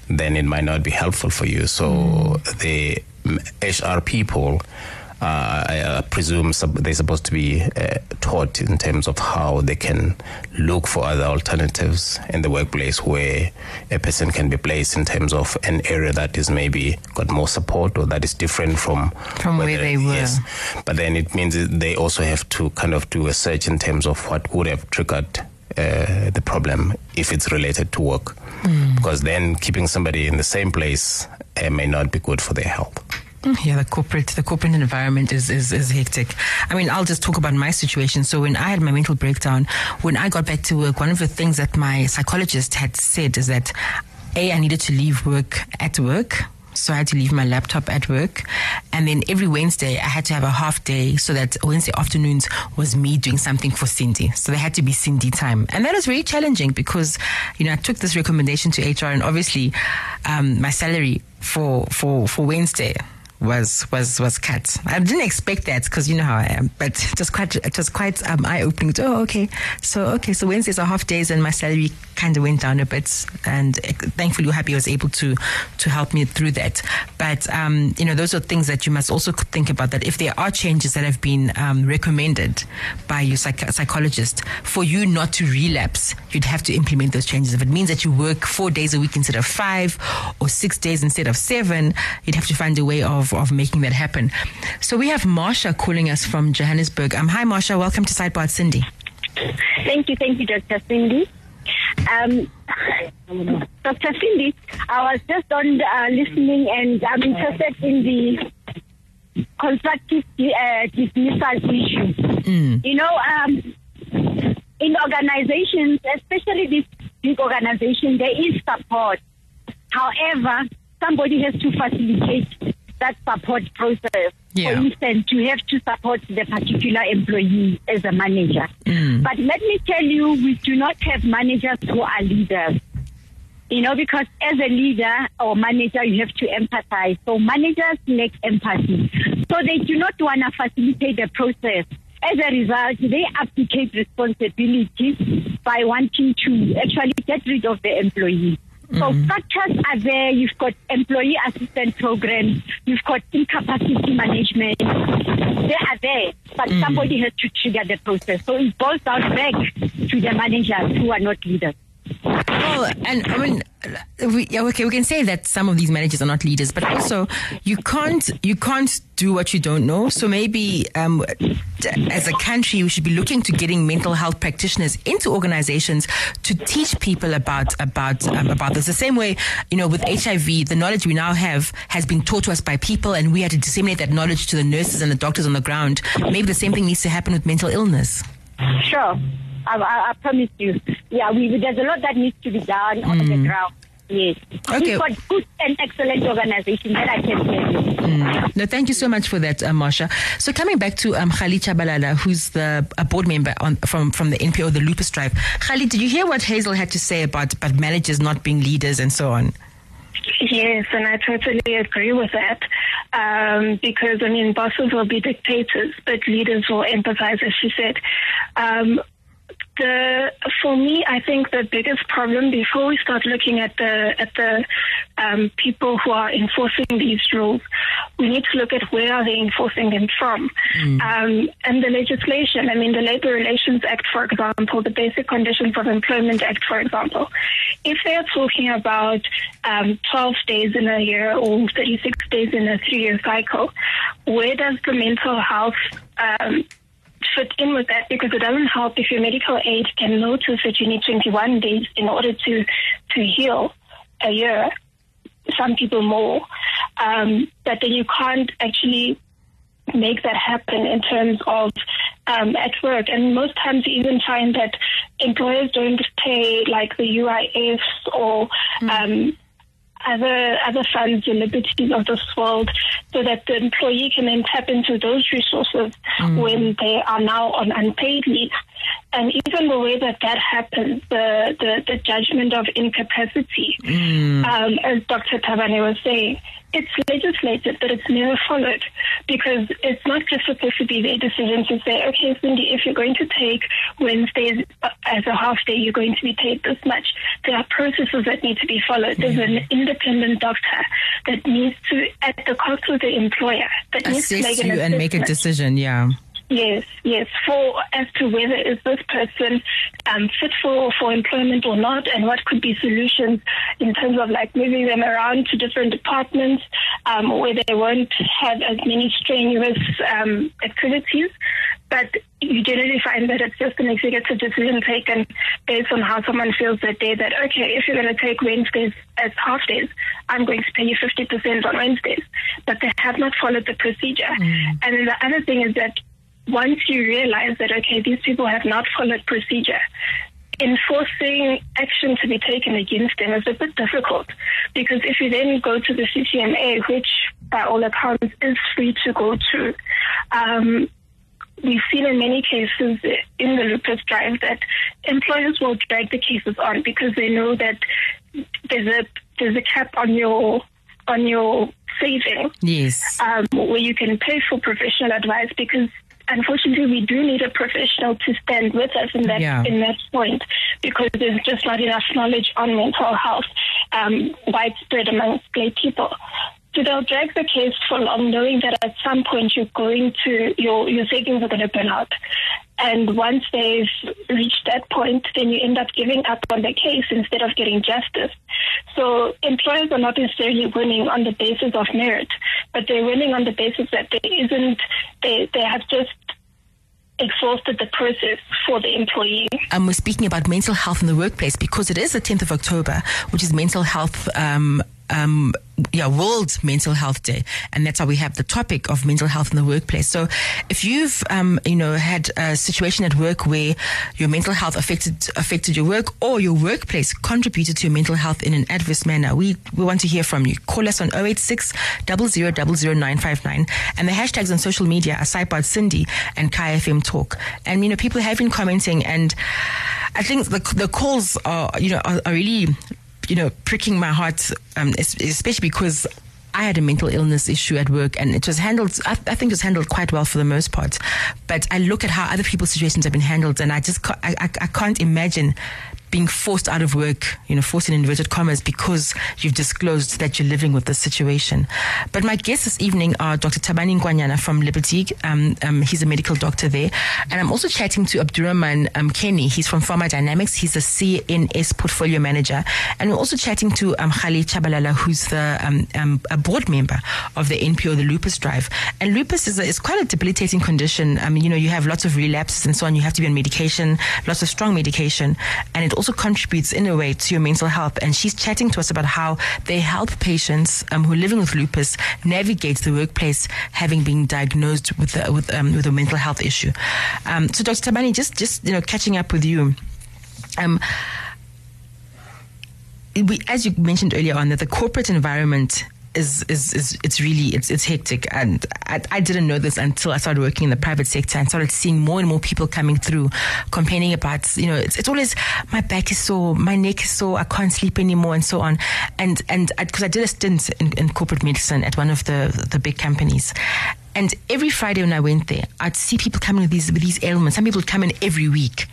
then it might not be helpful for you. So mm. the HR people, uh, I uh, presume they're supposed to be uh, taught in terms of how they can look for other alternatives in the workplace where a person can be placed in terms of an area that is maybe got more support or that is different from from where they were. Yes, but then it means they also have to kind of do a search in terms of what would have triggered uh, the problem if it's related to work, mm. because then keeping somebody in the same place uh, may not be good for their health. Mm, yeah, the corporate the corporate environment is, is is hectic. I mean, I'll just talk about my situation. So when I had my mental breakdown, when I got back to work, one of the things that my psychologist had said is that a I needed to leave work at work so I had to leave my laptop at work. And then every Wednesday, I had to have a half day so that Wednesday afternoons was me doing something for Sindi. So there had to be Sindi time. And that was very challenging because, you know, I took this recommendation to HR and obviously um, my salary for, for, for Wednesday was was was cut. I didn't expect that because you know how I am, but it was quite it was quite um, eye opening. Oh, okay, so okay, so Wednesdays are half days, and my salary kind of went down a bit, and uh, thankfully Happy was able to to help me through that. But um, you know, those are things that you must also think about. That if there are changes that have been um, recommended by your psych- psychologist for you not to relapse, you'd have to implement those changes. If it means that you work four days a week instead of five, or six days instead of seven, you'd have to find a way of of, making that happen. So we have Marsha calling us from Johannesburg. Um, hi, Marsha. Welcome to Sidebar Sindi. Thank you. Thank you, Dr. Sindi. Um, Dr. Sindi, I was just on uh, listening and I'm interested in the constructive uh, dismissal issue. Mm. You know, um, in organizations, especially this big organization, there is support. However, somebody has to facilitate that support process. Yeah. For instance, you have to support the particular employee as a manager. Mm. But let me tell you, we do not have managers who are leaders. You know, because as a leader or manager, you have to empathize. So managers lack empathy. So they do not want to facilitate the process. As a result, they abdicate responsibility by wanting to actually get rid of the employee. So mm-hmm. structures are there. You've got employee assistance programs. You've got incapacity management. They are there, but mm. somebody has to trigger the process. So it boils down back to the managers who are not leaders. Well, and I mean, we, okay, we can say that some of these managers are not leaders, but also you can't you can't do what you don't know. So maybe um, as a country, we should be looking to getting mental health practitioners into organizations to teach people about about um, about this. The same way, you know, with HIV, the knowledge we now have has been taught to us by people, and we had to disseminate that knowledge to the nurses and the doctors on the ground. Maybe the same thing needs to happen with mental illness. Sure. I, I, I promise you. Yeah, we, there's a lot that needs to be done mm. on the mm. ground. Yes. Okay. We've got good and excellent organization that I can tell you. Mm. No, thank you so much for that, uh, Marsha. So coming back to um, Kgali Thabalala, who's the a board member on, from, from the NPO, the Lupus Drive. Kgali, did you hear what Hazel had to say about, about managers not being leaders and so on? Yes, and I totally agree with that. Um, because, I mean, bosses will be dictators, but leaders will empathize, as she said. Um, the for me, I think the biggest problem before we start looking at the at the um, people who are enforcing these rules, we need to look at where are they enforcing them from, mm. um, and the legislation. I mean, the Labor Relations Act, for example, the Basic Conditions of Employment Act, for example. If they are talking about um, 12 days in a year or 36 days in a three-year cycle, where does the mental health um, fit in with that because it doesn't help if your medical aid can notice that you need 21 days in order to to heal a year. Some people more, um, but then you can't actually make that happen in terms of um, at work. And most times you even find that employers don't pay like the UIFs or mm. um, other other funds and liberties of this world so that the employee can then tap into those resources mm. when they are now on unpaid leave. And even the way that that happens, the, the, the judgment of incapacity, mm. um, as Dr. Thabani was saying, it's legislated, but it's never followed because it's not just supposed to be their decision to say, okay, Sindi, if you're going to take Wednesdays as a half day, you're going to be paid this much. There are processes that need to be followed. There's an mm-hmm. independent doctor that needs to, at the cost of the employer, that Assist needs to make you and make a decision. Yeah. Yes, yes. For as to whether is this person um, fit for, for employment or not, and what could be solutions in terms of like moving them around to different departments um, where they won't have as many strenuous um, activities. But you generally find that it's just an executive decision taken based on how someone feels that day. That okay, if you're going to take Wednesdays as half days, I'm going to pay you 50% on Wednesdays. But they have not followed the procedure. Mm. And then the other thing is that once you realize that, okay, these people have not followed procedure, enforcing action to be taken against them is a bit difficult because if you then go to the CCMA, which by all accounts is free to go to, um, we've seen in many cases in the lupus drive that employers will drag the cases on because they know that there's a there's a cap on your on your saving. Yes. Um, where you can pay for professional advice because unfortunately we do need a professional to stand with us in that Yeah. in that point because there's just not enough knowledge on mental health um, widespread amongst lay people. So they'll drag the case for long, knowing that at some point you're going to your your savings are going to burn out. And once they've reached that point, then you end up giving up on the case instead of getting justice. So employers are not necessarily winning on the basis of merit, but they're winning on the basis that there isn't, they, they have just exhausted the process for the employee. um, we're speaking about mental health in the workplace because it is the 10th of October, which is mental health, um, um, yeah, World Mental Health Day, and that's how we have the topic of mental health in the workplace. So, if you've, um, you know, had a situation at work where your mental health affected affected your work, or your workplace contributed to your mental health in an adverse manner, we we want to hear from you. Call us on 086 00959 and the hashtags on social media are Sidebar Sindi and Kaya FM Talk. And you know, people have been commenting, and I think the the calls are you know are, are really you know pricking my heart, um, especially because. I had a mental illness issue at work and it was handled, I, I think it was handled quite well for the most part. But I look at how other people's situations have been handled and I just, ca- I, I, I can't imagine being forced out of work, you know, forced in inverted commas because you've disclosed that you're living with this situation. But my guests this evening are Dr. Thabani Nkwanyana from Liberty. Um, um, he's a medical doctor there. And I'm also chatting to Abdurahman um, Kenny. He's from Pharma Dynamics. He's the CNS portfolio manager. And we're also chatting to um, Kgali Thabalala, who's the um, um, a board member of the NPO, the Lupus Drive. And lupus is, a, is quite a debilitating condition. I mean, you know, you have lots of relapses and so on. You have to be on medication, lots of strong medication. And it also contributes in a way to your mental health. And she's chatting to us about how they help patients um, who are living with lupus navigate the workplace having been diagnosed with a, with, um, with a mental health issue. Um, so, Dr. Thabani, just, just, you know, catching up with you. Um, we, as you mentioned earlier on, that the corporate environment is, is, is it's really it's it's hectic, and I, I didn't know this until I started working in the private sector and started seeing more and more people coming through, complaining about you know it's, it's always my back is sore, my neck is sore, I can't sleep anymore, and so on, and and because I, did a stint in, in corporate medicine at one of the the big companies. And every Friday when I went there, I'd see people coming with these with these ailments. Some people would come in every week.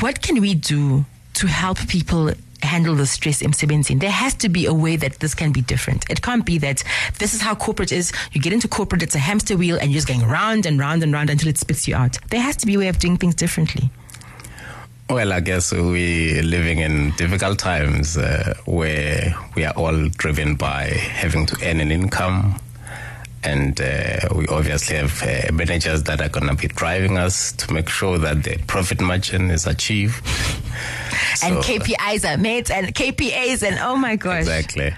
What can we do to help people handle the stress in There has to be a way that this can be different. It can't be that this is how corporate is. You get into corporate, it's a hamster wheel, and you're just going round and round and round until it spits you out. There has to be a way of doing things differently. Well, I guess we're living in difficult times uh, where we are all driven by having to earn an income. And uh, we obviously have uh, managers that are going to be driving us to make sure that the profit margin is achieved. and KPIs are met, and KPAs, and oh my gosh. Exactly.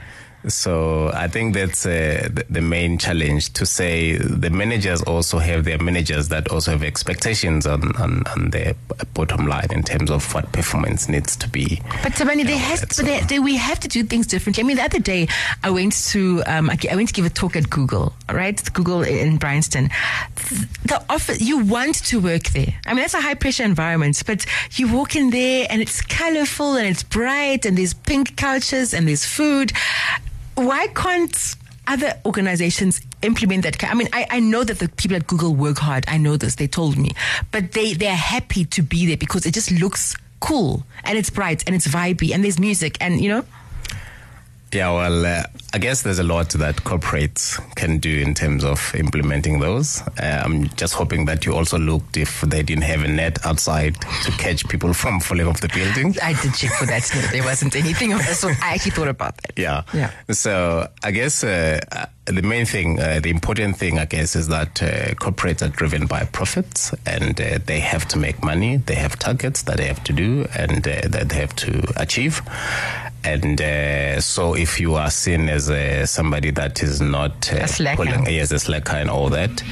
So I think that's uh, the, the main challenge to say the managers also have their managers that also have expectations on, on, on their bottom line in terms of what performance needs to be. But Thabani, Yeah, has, but there, all. we have to do things differently. I mean, the other day I went to, um, I I went to give a talk at Google, right? Google in Bryanston. The office, you want to work there. I mean, that's a high pressure environment, but you walk in there and it's colorful and it's bright and there's pink couches and there's food. Why can't other organizations implement that? I mean, I, I know that the people at Google work hard. I know this. They told me, but they they're happy to be there because it just looks cool and it's bright and it's vibey and there's music and you know. Yeah, well, uh, I guess there's a lot that corporates can do in terms of implementing those. Uh, I'm just hoping that you also looked if they didn't have a net outside to catch people from falling off the building. I did check for that. No, there wasn't anything of this. I actually thought about that. Yeah. Yeah. So I guess uh, uh, the main thing, uh, the important thing, I guess, is that uh, corporates are driven by profits and uh, they have to make money. They have targets that they have to do and uh, that they have to achieve. And uh, so, if you are seen as uh, somebody that is not uh, A slacker. pulling, yes, a slacker and all that,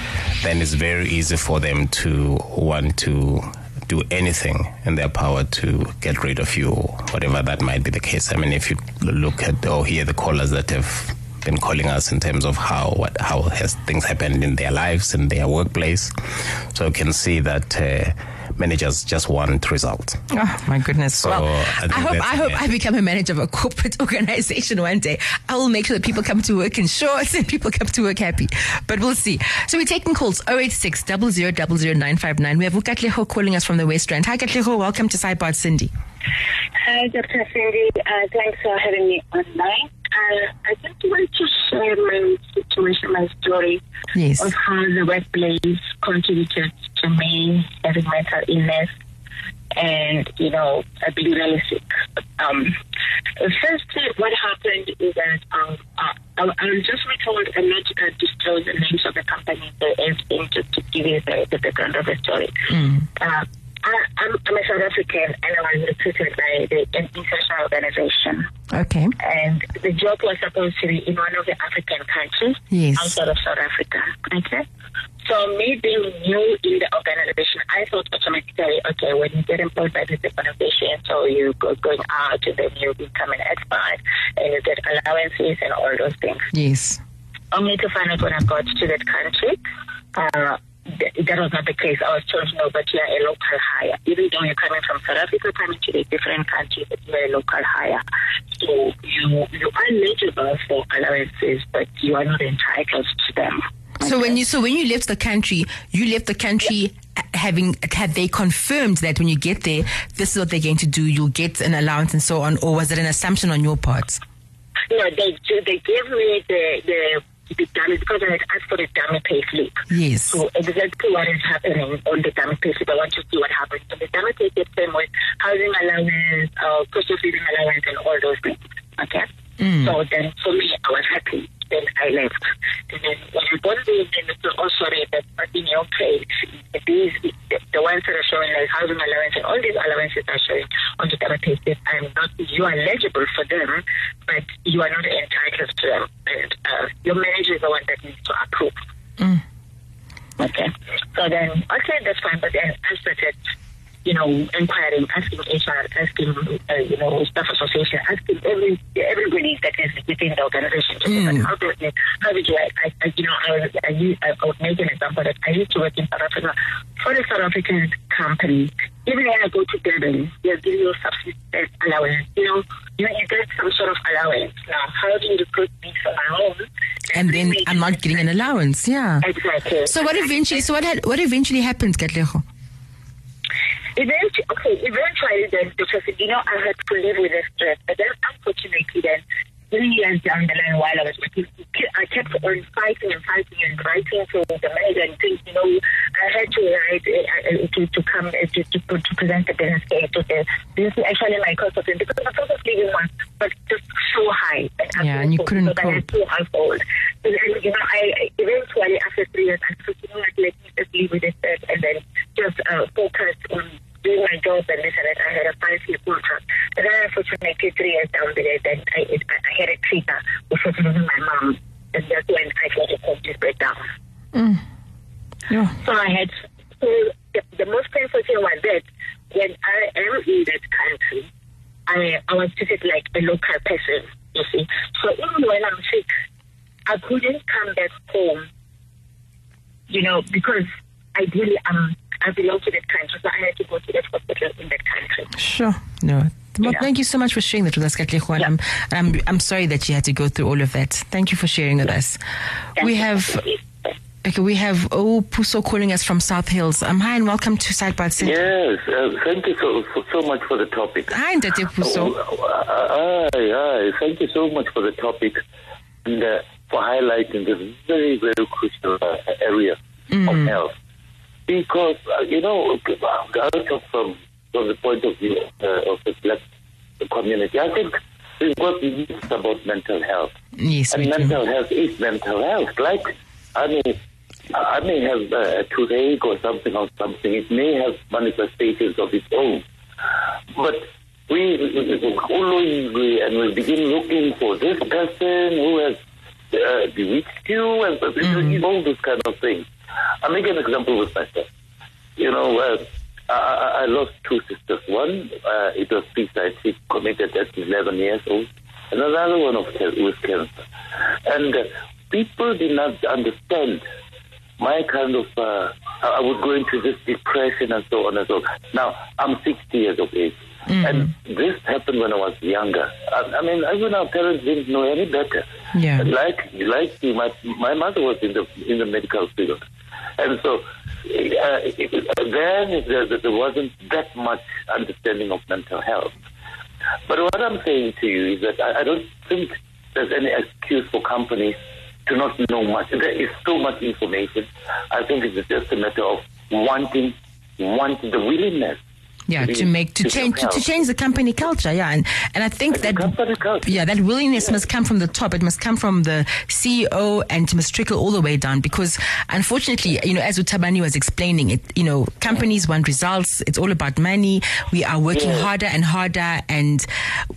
then it's very easy for them to want to do anything in their power to get rid of you, whatever that might be the case. I mean, if you look at or hear the callers that have been calling us in terms of how what how has things happened in their lives in their workplace, so you can see that. Managers just want result. Oh my goodness! So, well, I I, hope I hope I become a manager of a corporate organization one day. I will make sure that people come to work in shorts and people come to work happy. But we'll see. So we're taking calls 086 959 We have Ukatleho calling us from the West Rand. Hi Katleho, welcome to Sidebar Sindi. Hi, Dr. Sindi. Uh, thanks for having me online. Uh, I just want to share my situation, my story Yes. of how the workplace contributed to me having mental illness and, you know, uh, being really sick. Um, firstly, what happened is that um, uh, I, I just be I'm not uh, disclose the names of the company, the anything, just to give you the, the background of the story. Uh, I, I'm, I'm a South African and I was recruited by the an international organization. Okay. And the job was supposed to be in one of the African countries Yes. outside of South Africa. Okay? So me being new in the organization, I thought automatically, okay, when you get employed by this organization, so you go going out and then you become an expert and you get allowances and all those things Yes. only to find out when I got to that country, uh, th- that was not the case. I was told, no, but you're a local hire. Even though you're coming from South Africa, coming to a different country, but you're a local hire. So you, you are eligible for allowances, but you are not entitled to them. So when you so when you left the country, you left the country uh, having had they confirmed that when you get there, this is what they're going to do. You'll get an allowance and so on, or was it an assumption on your part? No, they they gave me the the the dummy because I had asked for the dummy pay slip. Yes. So exactly what is happening on the dummy pay slip. I want to see what happens. So the dummy pay slip came with housing allowance, uh, cost of living allowance, and all those things. Okay. So then for me, I was happy. Then I left. And then when I got there, then they said, oh, sorry, but but in your case, these, the, the ones that are showing like housing allowance and all these allowances are showing on the pay slip. I'm not, you are eligible for them, but you are not entitled to them. And uh, your manager is the one that needs to approve. Okay. So then, okay, that's fine. But then I started, you know, inquiring, asking HR, asking, uh, you know, staff association, asking every everybody that is within the organization. Mm. how, do, how did you, I, I, you know, I, was, I, I, I would make an example that I used to work in South Africa for a South African company. Even when I go to Durban, they'll give you a subsistence allowance. You know, you, you get some sort of allowance. Now, how do you recruit me for my own? And then I'm not getting an allowance. Yeah. Exactly. So what eventually? So what had, what eventually happened, Katleho? Eventually, okay, eventually then, because, you know, I had to live with the stress. But then, unfortunately, then, three years down the line while I was working, I kept on fighting and fighting and writing to the manager and things, you know, I had to write uh, uh, to, to come uh, to, to, to present the business case to the, this is actually my cost of living, because the cost of living was, but just so high. And Yeah, and you couldn't so that I had cope. two households. And, and, you know, I eventually, after three years, I thought, you know what, let me just leave with this and then just uh, focus on doing my job and this and that. I had a five-year contract. And then unfortunately, three years down the line, then I, I had a trigger, which was losing my mom. And that's when I got a complete breakdown. Mm. Yeah. So I had, so the, the most painful thing was that when I am in that country, I, I was treated like a local person, you see. So even when I'm sick, I couldn't come back home, you know, because ideally I'm, I belong to that country, so I had to go to that hospital in that country. Sure. No. Well, Yeah. thank you so much for sharing that with us, Katleho. And I'm, I'm, I'm sorry that you had to go through all of that. Thank you for sharing with us. We have, okay, we have Oh Puso calling us from South Hills. Um, hi and welcome to Sidebar Sindi. Yes, uh, thank you so, so so much for the topic. Hi, Ndate Puso. Uh, aye, aye, thank you so much for the topic and uh, for highlighting this very, very crucial uh, area of health. Because, uh, you know, talk from, from the point of view uh, of the black community. I think we've got news about mental health. Yes, And we do. mental health is mental health. Like, I mean, I may have uh, a toothache or something or something. It may have manifestations of its own. But we, we and we begin looking for this person who has uh, bewitched you and all those kind of things. I'll make an example with myself. You know, uh, I, I I lost two sisters. One, uh, it was suicide. She committed at 11 years old. And another one of with cancer. And uh, people did not understand my kind of, uh, I would go into this depression and so on and so on. Now, I'm 60 years of age. Mm. And this happened when I was younger. I, I mean, even our parents didn't know any better. Yeah. Like, like my, my mother was in the, in the medical field. And so, uh, then there, there wasn't that much understanding of mental health. But what I'm saying to you is that I, I don't think there's any excuse for companies to not know much. There is so much information. I think it's just a matter of wanting, wanting the willingness. Yeah, to make to change to, to change the company culture. Yeah, and and I think that yeah that willingness must come from the top. It must come from the CEO and it must trickle all the way down. Because unfortunately, you know, as Utabani was explaining, it you know companies want results. It's all about money. We are working Yeah. harder and harder, and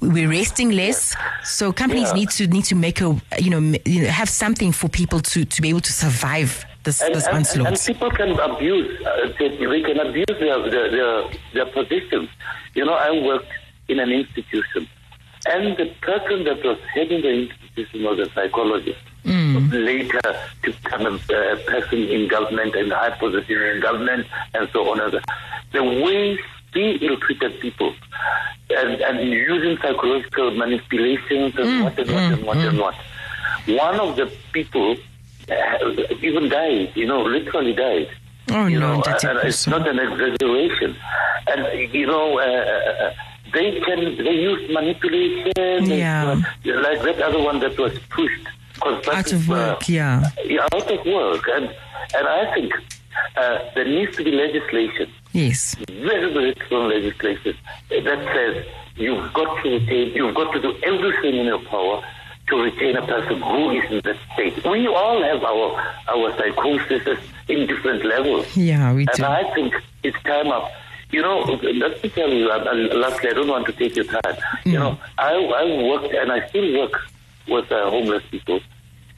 we're resting less. So companies Yeah. need to need to make a you know, m- you know have something for people to to be able to survive this And, this and, onslaught. and people can abuse, uh, they, can abuse their, their, their, their positions. You know, I worked in an institution, and the person that was heading the institution was a psychologist. Later, to become a uh, person in government and high position in government, and so on. And so- the way he ill-treated people, and, and using psychological manipulations and what and what and what and what. One of the people even died, you know, literally died. Oh, you no, know, and it's not an exaggeration. And you know, uh, uh, they can they use manipulation. Yeah. and, uh, like that other one that was pushed. Out of work, uh, yeah. yeah, out of work, and and I think uh, there needs to be legislation Yes. very, very strong legislation that says you've got to retain, you've got to do everything in your power to retain a person who is in that state. We all have our our psychosis in different levels. Yeah, we And do. I think it's time up. You know, let me tell you, uh, lastly, I don't want to take your time. You know, I, I worked and I still work with uh, homeless people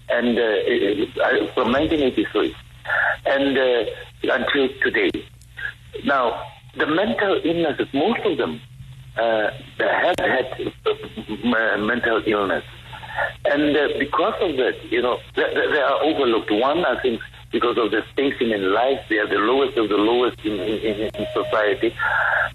and uh, I, from 1983 and uh, until today. Now, the mental illnesses, most of them uh, have had uh, mental illness. And uh, because of that, you know, they, they are overlooked. One, I think, because of the station in life, they are the lowest of the lowest in, in, in, society.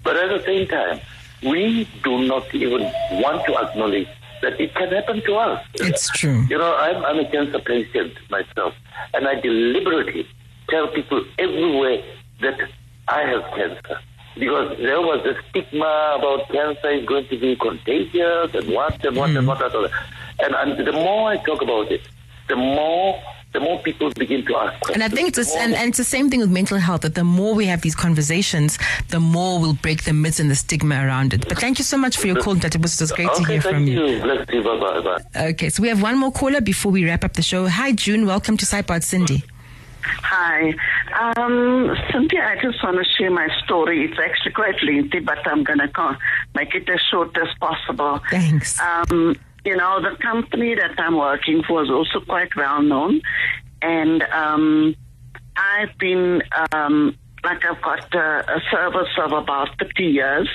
But at the same time, we do not even want to acknowledge that it can happen to us. It's true. You know, I'm, I'm a cancer patient myself, and I deliberately tell people everywhere that I have cancer. Because there was a stigma about cancer is going to be contagious and what and what and what and what. And, and the more I talk about it, the more the more people begin to ask questions. And I think it's The the, and, and it's the same thing with mental health. That the more we have these conversations, the more we'll break the myths and the stigma around it. But thank you so much for your call, Tata Bus. It was great to hear thank from you. you. Bless you. Bye bye. Bye. Okay, so we have one more caller before we wrap up the show. Hi, June. Welcome to Sidebar Sindi. Hi. Um, Cynthia, I just want to share my story. It's actually quite lengthy, but I'm going to make it as short as possible. Thanks. Um, you know, the company that I'm working for is also quite well known. And um, I've been, um, like, I've got a, a service of about 30 years.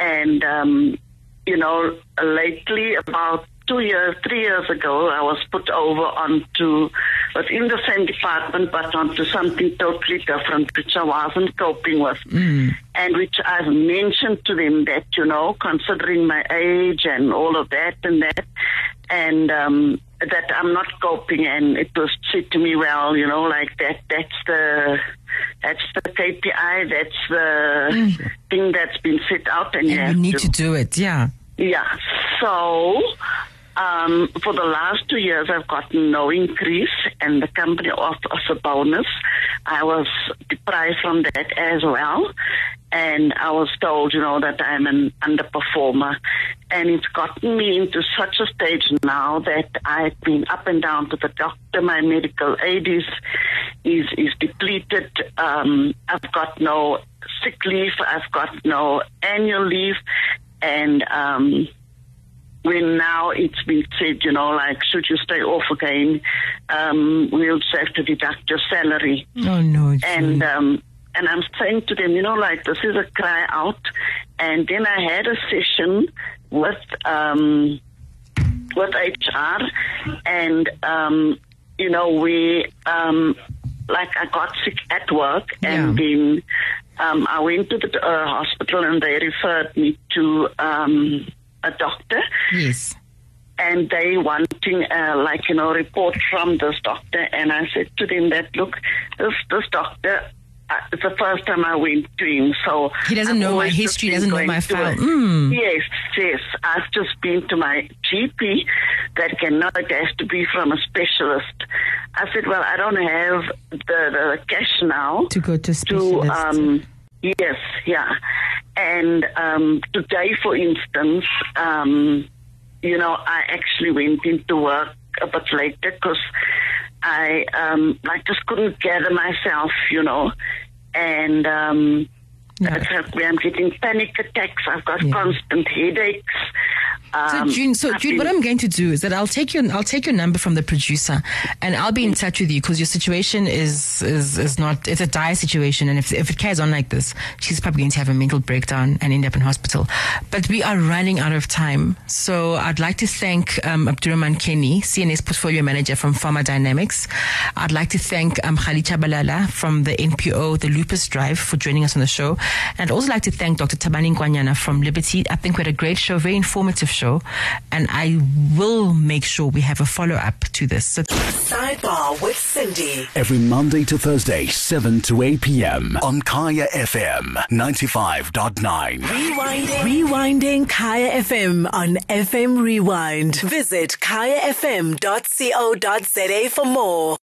And, um, you know, lately, about two years, three years ago, I was put over onto, within the same department, but onto something totally different, which I wasn't coping with. And which I've mentioned to them that, you know, considering my age and all of that and that, and, um, that I'm not coping and it was said to me, well, you know, like that, that's the, that's the KPI, that's the thing that's been set out and, you And have you need to do it. Yeah. yeah. So, um, for the last two years, I've gotten no increase, and the company offered us a bonus. I was deprived from that as well, and I was told, you know, that I'm an underperformer, and it's gotten me into such a stage now that I've been up and down to the doctor. My medical aid is is is depleted. Um, I've got no sick leave. I've got no annual leave, and um, when now it's been said, you know, like, should you stay off again, um, we'll just have to deduct your salary. Oh no. And, um, and I'm saying to them, you know, like, this is a cry out. And then I had a session with, um, with HR and, um, you know, we, um, like I got sick at work, and then um, I went to the uh, hospital, and they referred me to um, a doctor. Yes. And they wanting uh, like you know report from this doctor, and I said to them that look, this this doctor. Uh, it's the first time I went to him, so He doesn't I've know my history, doesn't know my file. Mm. Yes, yes. I've just been to my GP that cannot, it has to be from a specialist. I said, well, I don't have the, the cash now To go to to, um, yes, yeah. And um, today, for instance, um, you know, I actually went into work a bit later because I, um, I just couldn't gather myself, you know, and um, helped me. I'm getting panic attacks. I've got constant headaches. So Um, June, so June, what I'm going to do is that I'll take your I'll take your number from the producer, and I'll be in touch with you because your situation is is is not it's a dire situation, and if if it carries on like this, she's probably going to have a mental breakdown and end up in hospital. But we are running out of time, so I'd like to thank um, Abdurahman Kenny, CNS Portfolio Manager from Pharma Dynamics. I'd like to thank um, Kgali Thabalala from the NPO, the Lupus Drive, for joining us on the show, and I'd also like to thank Dr. Thabani Nkwanyana from Liberty. I think we had a great show, very informative show, and I will make sure we have a follow up to this. So Sidebar with Sindi. Every Monday to Thursday, 7 to 8 p.m. on Kaya FM 95.9. Rewinding. Rewinding Kaya FM on FM Rewind. Visit kayafm.co.za for more.